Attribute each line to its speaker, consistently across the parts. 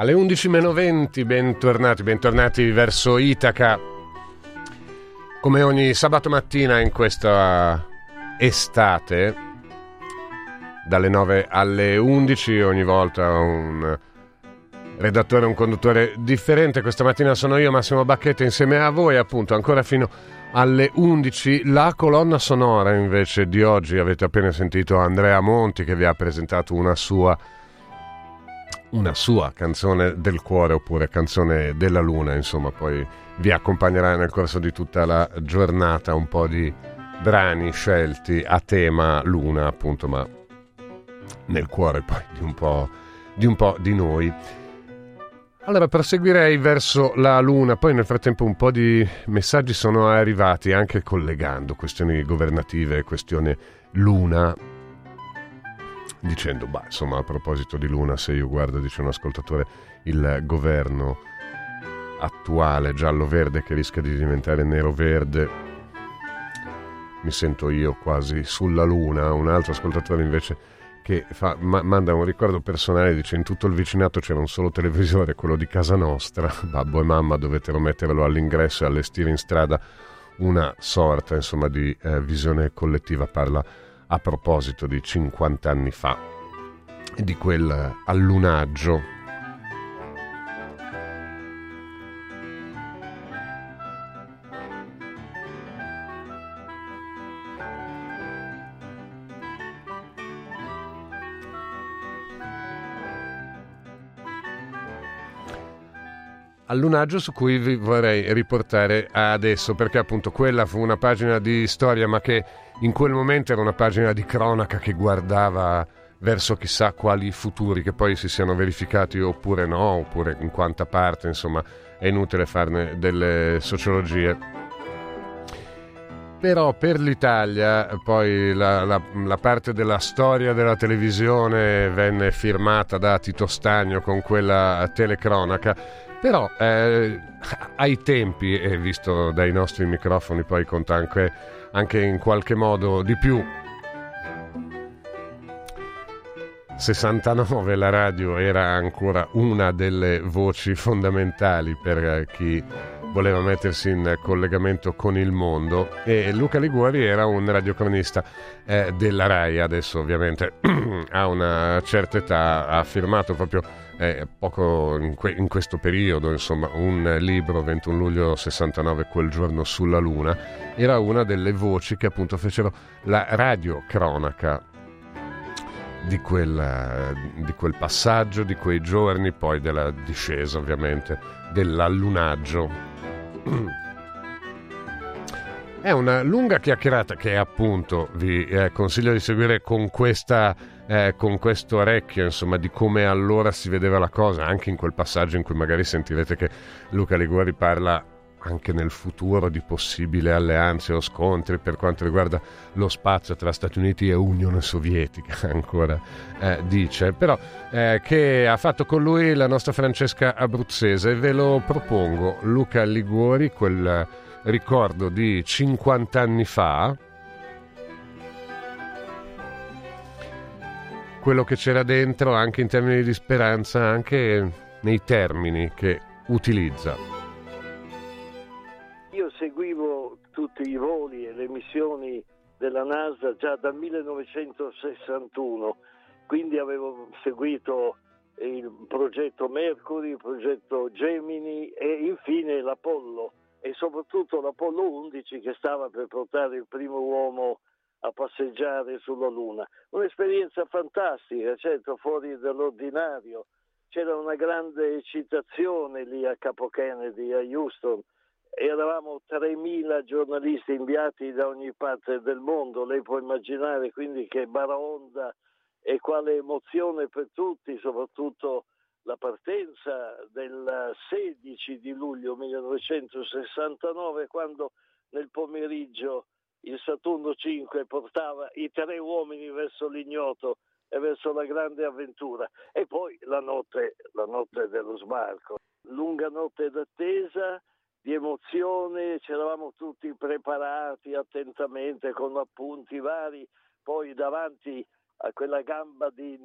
Speaker 1: Alle 11.20, bentornati, bentornati verso Itaca. Come ogni sabato mattina in questa estate, dalle 9 alle 11, ogni volta un redattore, un conduttore differente. Questa mattina sono io, Massimo Bacchetta, insieme a voi, appunto, ancora fino alle 11. La colonna sonora invece di oggi, avete appena sentito Andrea Monti che vi ha presentato una sua una sua canzone del cuore oppure canzone della luna, insomma, poi vi accompagnerà nel corso di tutta la giornata un po' di brani scelti a tema luna, appunto, ma nel cuore poi di un po' di, un po di noi. Allora proseguirei verso la Luna, poi nel frattempo un po' di messaggi sono arrivati anche collegando questioni governative, questione Luna dicendo, bah, insomma, a proposito di Luna, se io guardo, dice un ascoltatore, il governo attuale giallo-verde che rischia di diventare nero-verde, mi sento io quasi sulla Luna. Un altro ascoltatore invece che fa, ma, manda un ricordo personale, dice in tutto il vicinato c'era un solo televisore, quello di casa nostra, babbo e mamma dovettero metterlo all'ingresso e allestire in strada una sorta insomma di eh, visione collettiva, parla a proposito di 50 anni fa di quel allunaggio allunaggio su cui vi vorrei riportare adesso, perché appunto quella fu una pagina di storia, ma che in quel momento era una pagina di cronaca che guardava verso chissà quali futuri che poi si siano verificati oppure no, oppure in quanta parte, insomma, è inutile farne delle sociologie. Però per l'Italia poi la, la, la, parte della storia della televisione venne firmata da Tito Stagno con quella telecronaca però eh, ai tempi, e visto dai nostri microfoni poi conta anche, anche in qualche modo di più, 69 la radio era ancora una delle voci fondamentali per chi voleva mettersi in collegamento con il mondo e Luca Liguori era un radiocronista eh, della RAI, adesso ovviamente ha una certa età, ha firmato proprio eh, poco in, que- in, questo periodo, insomma, un libro 21 luglio 69, quel giorno sulla Luna, era una delle voci che appunto fecero la radiocronaca di quel, di quel passaggio, di quei giorni, poi della discesa ovviamente, dell'allunaggio. È una lunga chiacchierata che appunto vi eh, consiglio di seguire con questa eh, con questo orecchio, insomma, di come allora si vedeva la cosa, anche in quel passaggio in cui magari sentirete che Luca Liguori parla anche nel futuro di possibili alleanze o scontri per quanto riguarda lo spazio tra Stati Uniti e Unione Sovietica, ancora eh, dice, però eh, che ha fatto con lui la nostra Francesca Abruzzese, ve lo propongo, Luca Liguori, quel ricordo di 50 anni fa, quello che c'era dentro anche in termini di speranza, anche nei termini che utilizza.
Speaker 2: Tutti i voli e le missioni della NASA già dal 1961, quindi avevo seguito il progetto Mercury, il progetto Gemini e infine l'Apollo e soprattutto l'Apollo 11 che stava per portare il primo uomo a passeggiare sulla Luna. Un'esperienza fantastica, certo fuori dall'ordinario. C'era una grande eccitazione lì a Capo Kennedy, a Houston. Eravamo 3.000 giornalisti inviati da ogni parte del mondo. Lei può immaginare quindi che baraonda e quale emozione per tutti, soprattutto la partenza del 16 di luglio 1969, quando nel pomeriggio il Saturno 5 portava i tre uomini verso l'ignoto e verso la grande avventura. E poi la notte, la notte dello sbarco. Lunga notte d'attesa, di emozione, ci eravamo tutti preparati attentamente con appunti vari, poi davanti a quella gamba di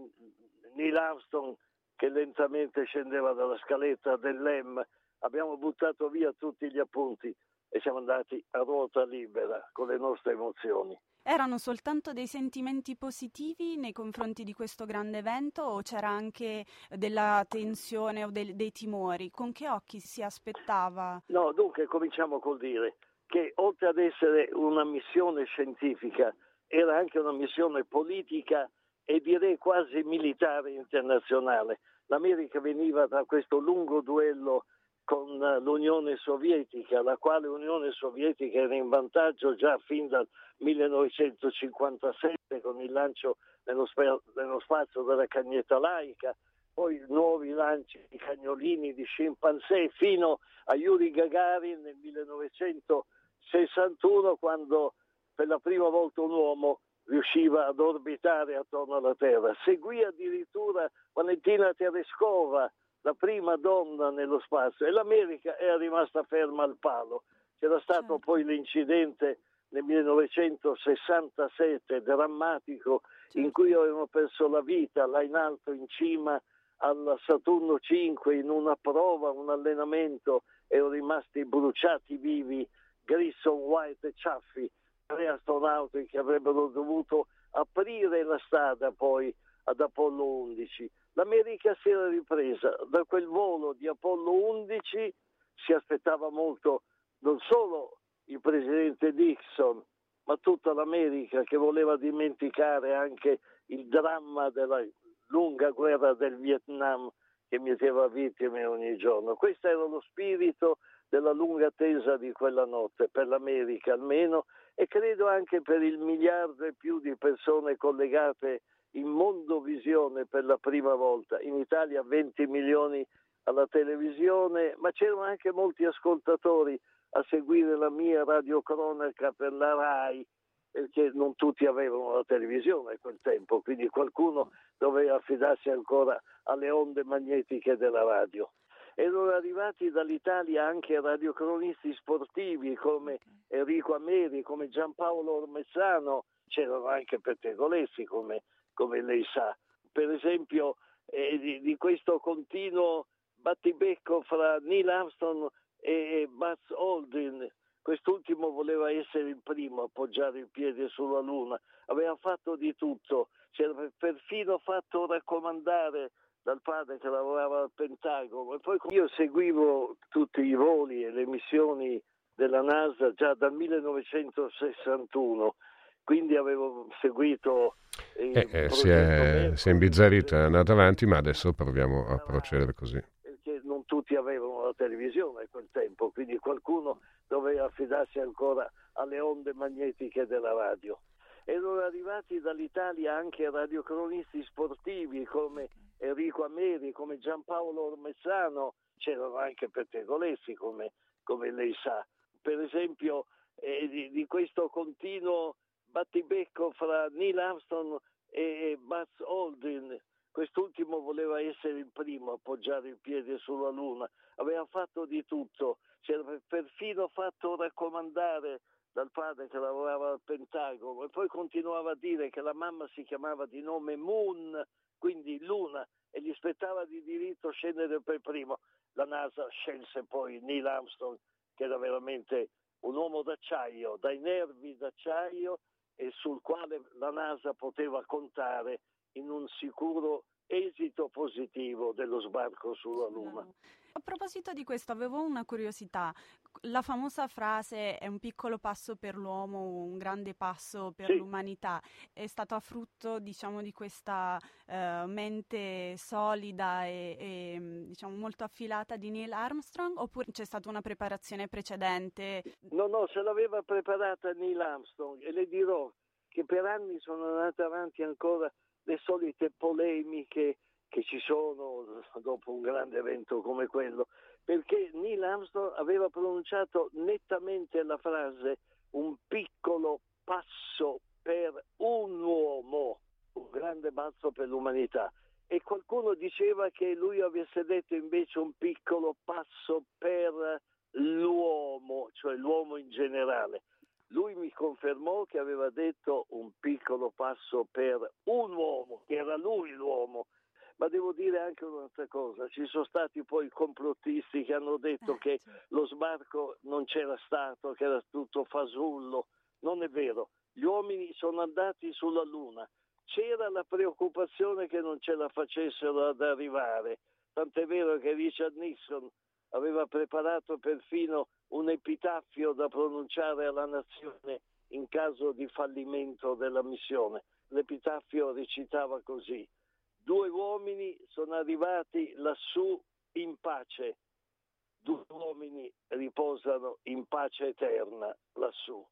Speaker 2: Neil Armstrong che lentamente scendeva dalla scaletta dell'EM. Abbiamo buttato via tutti gli appunti e siamo andati a ruota libera con le nostre emozioni.
Speaker 3: Erano soltanto dei sentimenti positivi nei confronti di questo grande evento o c'era anche della tensione o del, dei timori? Con che occhi si aspettava?
Speaker 2: No, dunque cominciamo col dire che oltre ad essere una missione scientifica, era anche una missione politica e direi quasi militare internazionale. L'America veniva da questo lungo duello con l'Unione Sovietica, la quale Unione Sovietica era in vantaggio già fin dal 1957 con il lancio nello, nello spazio della cagnetta laica, poi nuovi lanci di cagnolini, di scimpanzé, fino a Yuri Gagarin nel 1961 quando per la prima volta un uomo riusciva ad orbitare attorno alla Terra. Seguì addirittura Valentina Tereskova, la prima donna nello spazio, e l'America era rimasta ferma al palo. C'era stato certo. poi l'incidente nel 1967 drammatico certo. in cui avevano perso la vita là in alto in cima al Saturno 5 in una prova, un allenamento, erano rimasti bruciati vivi Grissom, White e Ciaffi, tre astronauti che avrebbero dovuto aprire la strada poi ad Apollo 11. L'America si era ripresa da quel volo di Apollo 11, si aspettava molto non solo il presidente Dixon, ma tutta l'America che voleva dimenticare anche il dramma della lunga guerra del Vietnam che mieteva vittime ogni giorno. Questo era lo spirito della lunga attesa di quella notte, per l'America almeno, e credo anche per il miliardo e più di persone collegate in mondovisione per la prima volta. In Italia 20 milioni alla televisione, ma c'erano anche molti ascoltatori a seguire la mia radiocronaca per la RAI, perché non tutti avevano la televisione a quel tempo, quindi qualcuno doveva affidarsi ancora alle onde magnetiche della radio. Erano arrivati dall'Italia anche radiocronisti sportivi come Enrico Ameri, come Giampaolo Ormezzano, c'erano anche pettegolessi come, come lei sa. Per esempio eh, di, di questo continuo battibecco fra Neil Armstrong e Buzz Aldrin. Quest'ultimo voleva essere il primo a appoggiare il piede sulla Luna, aveva fatto di tutto, si era perfino fatto raccomandare dal padre che lavorava al Pentagono. E poi io seguivo tutti i voli e le missioni della NASA già dal 1961, quindi avevo seguito...
Speaker 1: Eh, eh, si, è, si è imbizzarito, è andato avanti, ma adesso proviamo a procedere così
Speaker 2: tutti avevano la televisione a quel tempo, quindi qualcuno doveva affidarsi ancora alle onde magnetiche della radio. Erano arrivati dall'Italia anche radiocronisti sportivi come Enrico Ameri, come Giampaolo Ormezzano, c'erano anche pettegolessi come, come lei sa. Per esempio eh, di, di, questo continuo battibecco fra Neil Armstrong e Buzz Aldrin, Quest'ultimo voleva essere il primo a appoggiare il piede sulla Luna, aveva fatto di tutto, si era perfino fatto raccomandare dal padre che lavorava al Pentagono. E poi continuava a dire che la mamma si chiamava di nome Moon, quindi Luna, e gli spettava di diritto scendere per primo. La NASA scelse poi Neil Armstrong, che era veramente un uomo d'acciaio, dai nervi d'acciaio e sul quale la NASA poteva contare in un sicuro esito positivo dello sbarco sulla Luna.
Speaker 3: A proposito di questo, avevo una curiosità. La famosa frase è un piccolo passo per l'uomo, un grande passo per sì. l'umanità, è stata frutto, diciamo, di questa uh, mente solida e, e diciamo, molto affilata di Neil Armstrong oppure c'è stata una preparazione precedente?
Speaker 2: No, no, se l'aveva preparata Neil Armstrong e le dirò che per anni sono andata avanti ancora le solite polemiche che ci sono dopo un grande evento come quello, perché Neil Armstrong aveva pronunciato nettamente la frase un piccolo passo per un uomo, un grande balzo per l'umanità. E qualcuno diceva che lui avesse detto invece un piccolo passo per l'uomo, cioè l'uomo in generale lui mi confermò che aveva detto un piccolo passo per un uomo, che era lui l'uomo, Ma devo dire anche un'altra cosa, ci sono stati poi complottisti che hanno detto eh, che lo sbarco non c'era stato, che era tutto fasullo. Non è vero, gli uomini sono andati sulla Luna, c'era la preoccupazione che non ce la facessero ad arrivare, tant'è vero che Richard Nixon aveva preparato perfino un epitaffio da pronunciare alla nazione in caso di fallimento della missione. L'epitaffio recitava così, due uomini sono arrivati lassù in pace, due uomini riposano in pace eterna lassù.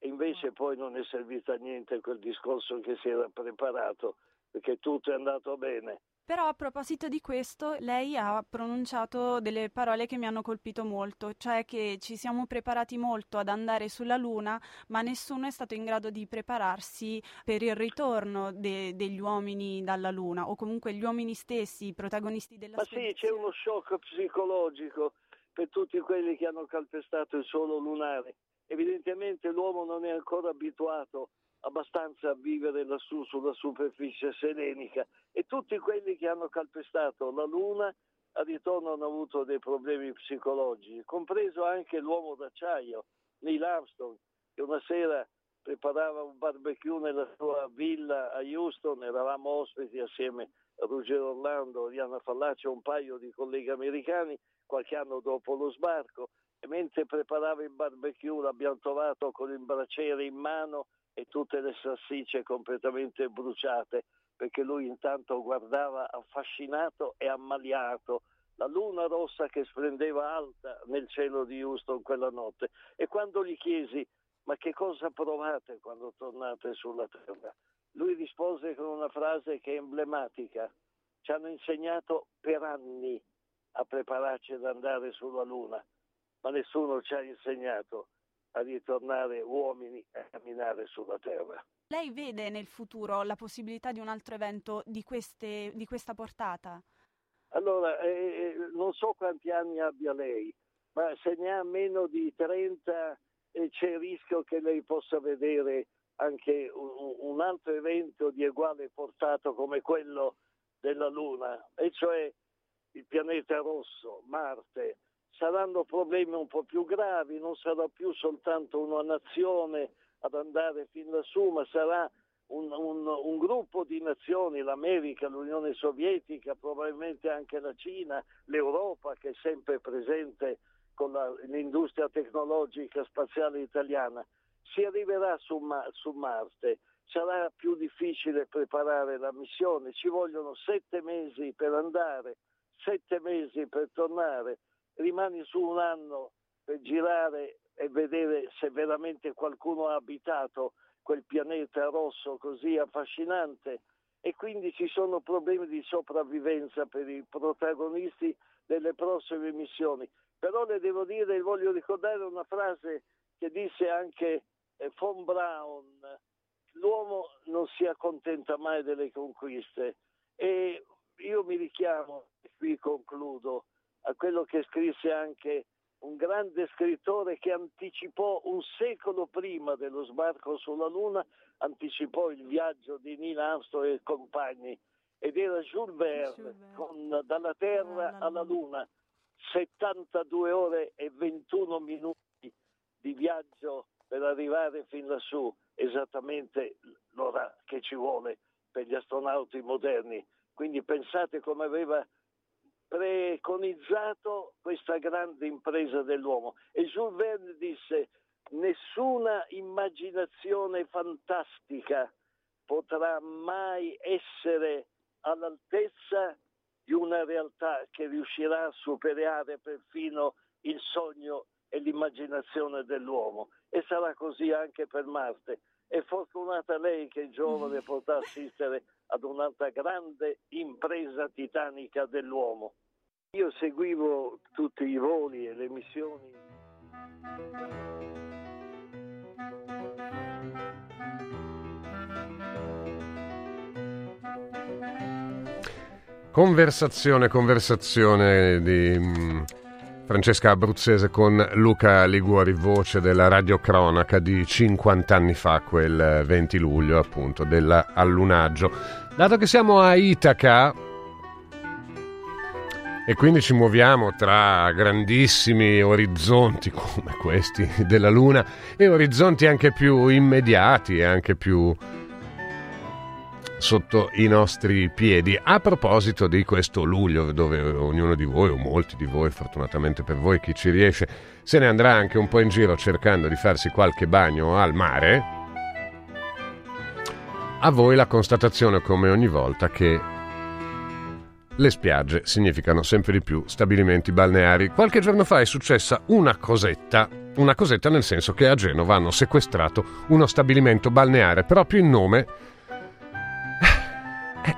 Speaker 2: E invece poi non è servito a niente quel discorso che si era preparato, perché tutto è andato bene.
Speaker 3: Però a proposito di questo, lei ha pronunciato delle parole che mi hanno colpito molto, cioè che ci siamo preparati molto ad andare sulla Luna, ma nessuno è stato in grado di prepararsi per il ritorno de- degli uomini dalla Luna, o comunque gli uomini stessi, i protagonisti della
Speaker 2: ma spedizione. Ma sì, c'è uno shock psicologico per tutti quelli che hanno calpestato il suolo lunare. Evidentemente l'uomo non è ancora abituato abbastanza a vivere lassù sulla superficie selenica e tutti quelli che hanno calpestato la Luna a ritorno hanno avuto dei problemi psicologici, compreso anche l'uomo d'acciaio, Neil Armstrong, che una sera preparava un barbecue nella sua villa a Houston, eravamo ospiti assieme a Ruggero Orlando, Diana Fallace e un paio di colleghi americani qualche anno dopo lo sbarco e mentre preparava il barbecue l'abbiamo trovato con il braciere in mano e tutte le salsicce completamente bruciate, perché lui intanto guardava affascinato e ammaliato la luna rossa che splendeva alta nel cielo di Houston quella notte. E quando gli chiesi ma che cosa provate quando tornate sulla Terra? Lui rispose con una frase che è emblematica. Ci hanno insegnato per anni a prepararci ad andare sulla Luna, ma nessuno ci ha insegnato a ritornare uomini a camminare sulla terra.
Speaker 3: Lei vede nel futuro la possibilità di un altro evento di, queste, di questa portata?
Speaker 2: Allora, eh, eh non so quanti anni abbia lei, ma se ne ha meno di 30 eh, c'è il rischio che lei possa vedere anche un, un altro evento di uguale portata come quello della Luna, e cioè il pianeta rosso, Marte, saranno problemi un po' più gravi, non sarà più soltanto una nazione ad andare fin lassù, ma sarà un, un, un, gruppo di nazioni, l'America, l'Unione Sovietica, probabilmente anche la Cina, l'Europa che è sempre presente con la, l'industria tecnologica spaziale italiana. Si arriverà su, su Marte, sarà più difficile preparare la missione, ci vogliono sette mesi per andare, sette mesi per tornare rimani su un anno per girare e vedere se veramente qualcuno ha abitato quel pianeta rosso così affascinante. E quindi ci sono problemi di sopravvivenza per i protagonisti delle prossime missioni. Però le devo dire, voglio ricordare una frase che disse anche eh, von Braun, l'uomo non si accontenta mai delle conquiste e io mi richiamo, e qui concludo, a quello che scrisse anche un grande scrittore che anticipò un secolo prima dello sbarco sulla Luna, anticipò il viaggio di Neil Armstrong e compagni ed era Jules Verne con Dalla Terra alla Luna, 72 ore e 21 minuti di viaggio per arrivare fin lassù, esattamente l'ora che ci vuole per gli astronauti moderni. Quindi pensate come aveva preconizzato questa grande impresa dell'uomo. E Jules Verne disse nessuna immaginazione fantastica potrà mai essere all'altezza di una realtà che riuscirà a superare perfino il sogno e l'immaginazione dell'uomo. E sarà così anche per Marte. È fortunata lei che è giovane potrà assistere ad un'altra grande impresa titanica dell'uomo. Io seguivo tutti i voli e le missioni.
Speaker 1: Conversazione, conversazione di mm, Francesca Abruzzese con Luca Liguori, voce della radiocronaca di 50 anni fa, quel 20 luglio appunto dell'allunaggio. Dato che siamo a Itaca, E quindi ci muoviamo tra grandissimi orizzonti come questi della Luna e orizzonti anche più immediati e anche più sotto i nostri piedi. A proposito di questo luglio, dove ognuno di voi, o molti di voi, fortunatamente per voi, chi ci riesce, se ne andrà anche un po' in giro cercando di farsi qualche bagno al mare, a voi la constatazione come ogni volta che le spiagge significano sempre di più stabilimenti balneari. Qualche giorno fa è successa una cosetta, una cosetta nel senso che a Genova hanno sequestrato uno stabilimento balneare proprio in nome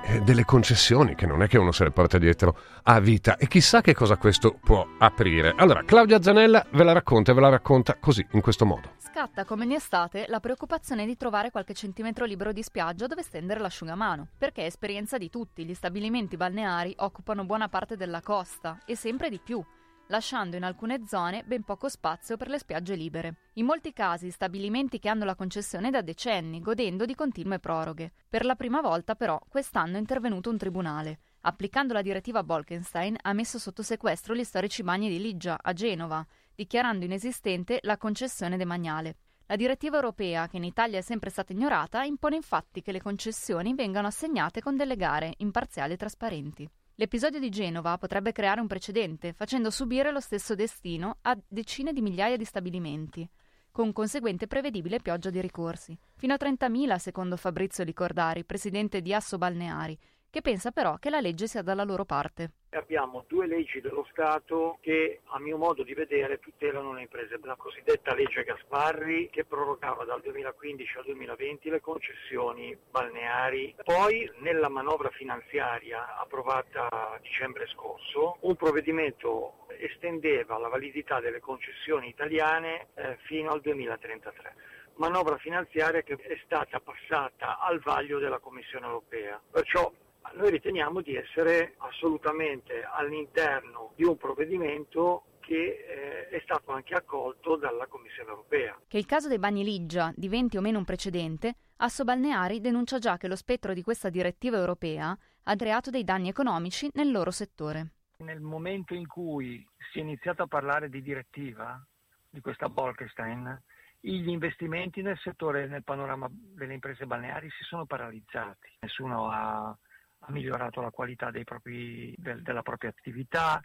Speaker 1: eh, delle concessioni che non è che uno se le porta dietro a vita e chissà che cosa questo può aprire. Allora, Claudia Zanella ve la racconta e ve la racconta così, in questo modo.
Speaker 4: Scatta come in estate la preoccupazione di trovare qualche centimetro libero di spiaggia dove stendere l'asciugamano, perché è esperienza di tutti, gli stabilimenti balneari occupano buona parte della costa e sempre di più lasciando in alcune zone ben poco spazio per le spiagge libere. In molti casi stabilimenti che hanno la concessione da decenni, godendo di continue proroghe. Per la prima volta però quest'anno è intervenuto un tribunale. Applicando la direttiva Bolkenstein ha messo sotto sequestro gli storici bagni di Liggia, a Genova, dichiarando inesistente la concessione demaniale. La direttiva europea, che in Italia è sempre stata ignorata, impone infatti che le concessioni vengano assegnate con delle gare imparziali e trasparenti. L'episodio di Genova potrebbe creare un precedente, facendo subire lo stesso destino a decine di migliaia di stabilimenti, con conseguente prevedibile pioggia di ricorsi. Fino a 30.000, secondo Fabrizio Licordari, presidente di Asso Balneari, che pensa però che la legge sia dalla loro parte.
Speaker 5: Abbiamo due leggi dello Stato che a mio modo di vedere tutelano le imprese, la cosiddetta legge Gasparri che prorogava dal 2015 al 2020 le concessioni balneari, poi nella manovra finanziaria approvata a dicembre scorso un provvedimento estendeva la validità delle concessioni italiane eh, fino al 2033 manovra finanziaria che è stata passata al vaglio della Commissione europea. Perciò noi riteniamo di essere assolutamente all'interno di un provvedimento che eh, è stato anche accolto dalla Commissione europea.
Speaker 4: Che il caso dei bagni Liggia diventi o meno un precedente, Asso Balneari denuncia già che lo spettro di questa direttiva europea ha creato dei danni economici nel loro settore.
Speaker 5: Nel momento in cui si è iniziato a parlare di direttiva, di questa Bolkestein, gli investimenti nel settore, nel panorama delle imprese balneari si sono paralizzati. Nessuno ha ha migliorato la qualità propri, del, della propria attività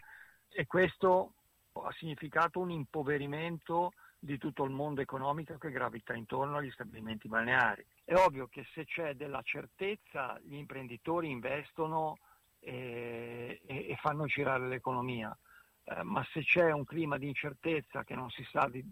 Speaker 5: e questo ha significato un impoverimento di tutto il mondo economico che gravita intorno agli stabilimenti balneari. È ovvio che se c'è della certezza gli imprenditori investono e, e, e fanno girare l'economia, eh, ma se c'è un clima di incertezza che non si, sa di,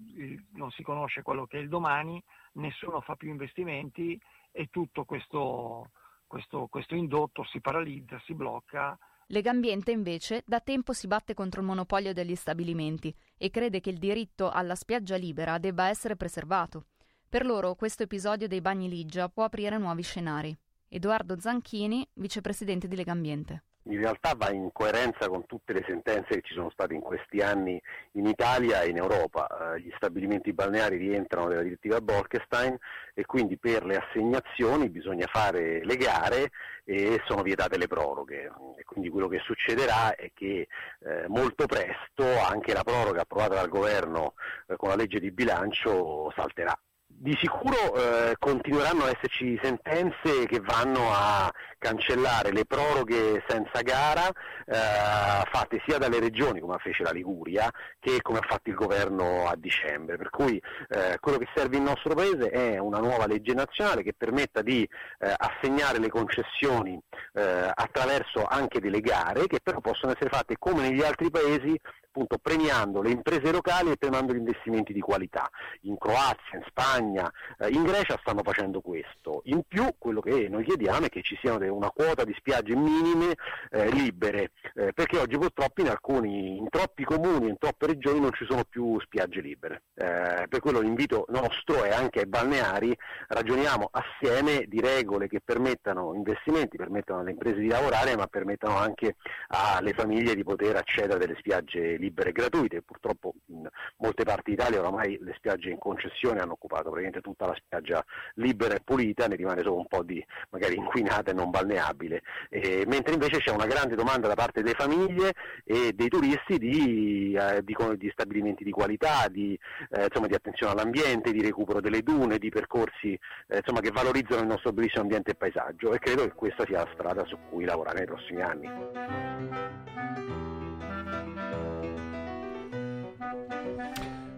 Speaker 5: non si conosce quello che è il domani, nessuno fa più investimenti e tutto questo, questo, questo indotto si paralizza, si blocca.
Speaker 4: Legambiente invece da tempo si batte contro il monopolio degli stabilimenti e crede che il diritto alla spiaggia libera debba essere preservato. Per loro questo episodio dei bagni Ligia può aprire nuovi scenari. Edoardo Zanchini, vicepresidente di Legambiente
Speaker 6: in realtà va in coerenza con tutte le sentenze che ci sono state in questi anni in Italia e in Europa. Eh, gli stabilimenti balneari rientrano nella direttiva Bolkestein e quindi per le assegnazioni bisogna fare le gare e sono vietate le proroghe. E quindi quello che succederà è che eh, molto presto anche la proroga approvata dal governo eh, con la legge di bilancio salterà. Di sicuro eh, continueranno ad esserci sentenze che vanno a cancellare le proroghe senza gara eh, fatte sia dalle regioni come fece la Liguria che come ha fatto il governo a dicembre. Per cui eh, quello che serve il nostro Paese è una nuova legge nazionale che permetta di eh, assegnare le concessioni eh, attraverso anche delle gare che però possono essere fatte come negli altri Paesi appunto premiando le imprese locali e premiando gli investimenti di qualità. In Croazia, in Spagna, eh, in Grecia stanno facendo questo. In più quello che noi chiediamo è che ci siano una quota di spiagge minime eh, libere, eh, perché oggi purtroppo in alcuni, in troppi comuni, in troppe regioni non ci sono più spiagge libere. Eh, per quello l'invito nostro è anche ai balneari, ragioniamo assieme di regole che permettano investimenti, permettano alle imprese di lavorare, ma permettano anche alle famiglie di poter accedere a delle spiagge libere libere e gratuite. Purtroppo in molte parti d'Italia oramai le spiagge in concessione hanno occupato praticamente tutta la spiaggia libera e pulita, ne rimane solo un po' di magari inquinata e non balneabile, eh, mentre invece c'è una grande domanda da parte delle famiglie e dei turisti di, eh, di, di stabilimenti di qualità, di, eh, insomma, di, attenzione all'ambiente, di recupero delle dune, di percorsi eh, insomma, che valorizzano il nostro bellissimo ambiente e paesaggio e credo che questa sia la strada su cui lavorare nei prossimi anni.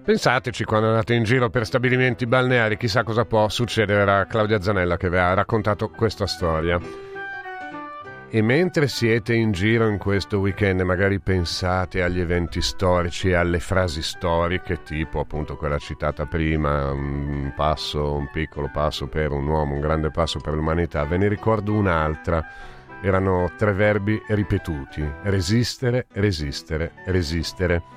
Speaker 1: Pensateci quando andate in giro per stabilimenti balneari, chissà cosa può succedere a Claudia Zanella che vi ha raccontato questa storia. E mentre siete in giro in questo weekend, magari pensate agli eventi storici alle frasi storiche, tipo appunto quella citata prima, un passo, un piccolo passo per un uomo, un grande passo per l'umanità, ve ne ricordo un'altra. Erano tre verbi ripetuti: resistere, resistere, resistere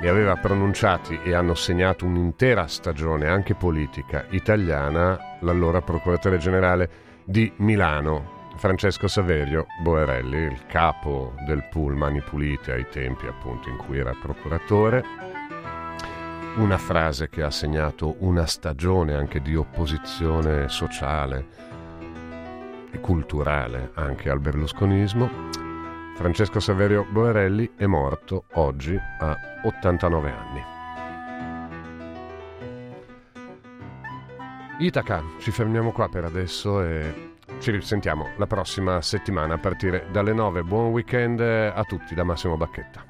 Speaker 1: li aveva pronunciati e hanno segnato un'intera stagione anche politica italiana l'allora procuratore generale di Milano, Francesco Saverio Boerelli, il capo del pool Mani Pulite ai tempi appunto in cui era procuratore. Una frase che ha segnato una stagione anche di opposizione sociale e culturale anche al berlusconismo Francesco Saverio Boerelli è morto oggi a 89 anni. Itaca, ci fermiamo qua per adesso e ci risentiamo la prossima settimana a partire dalle 9. Buon weekend a tutti da Massimo Bacchetta.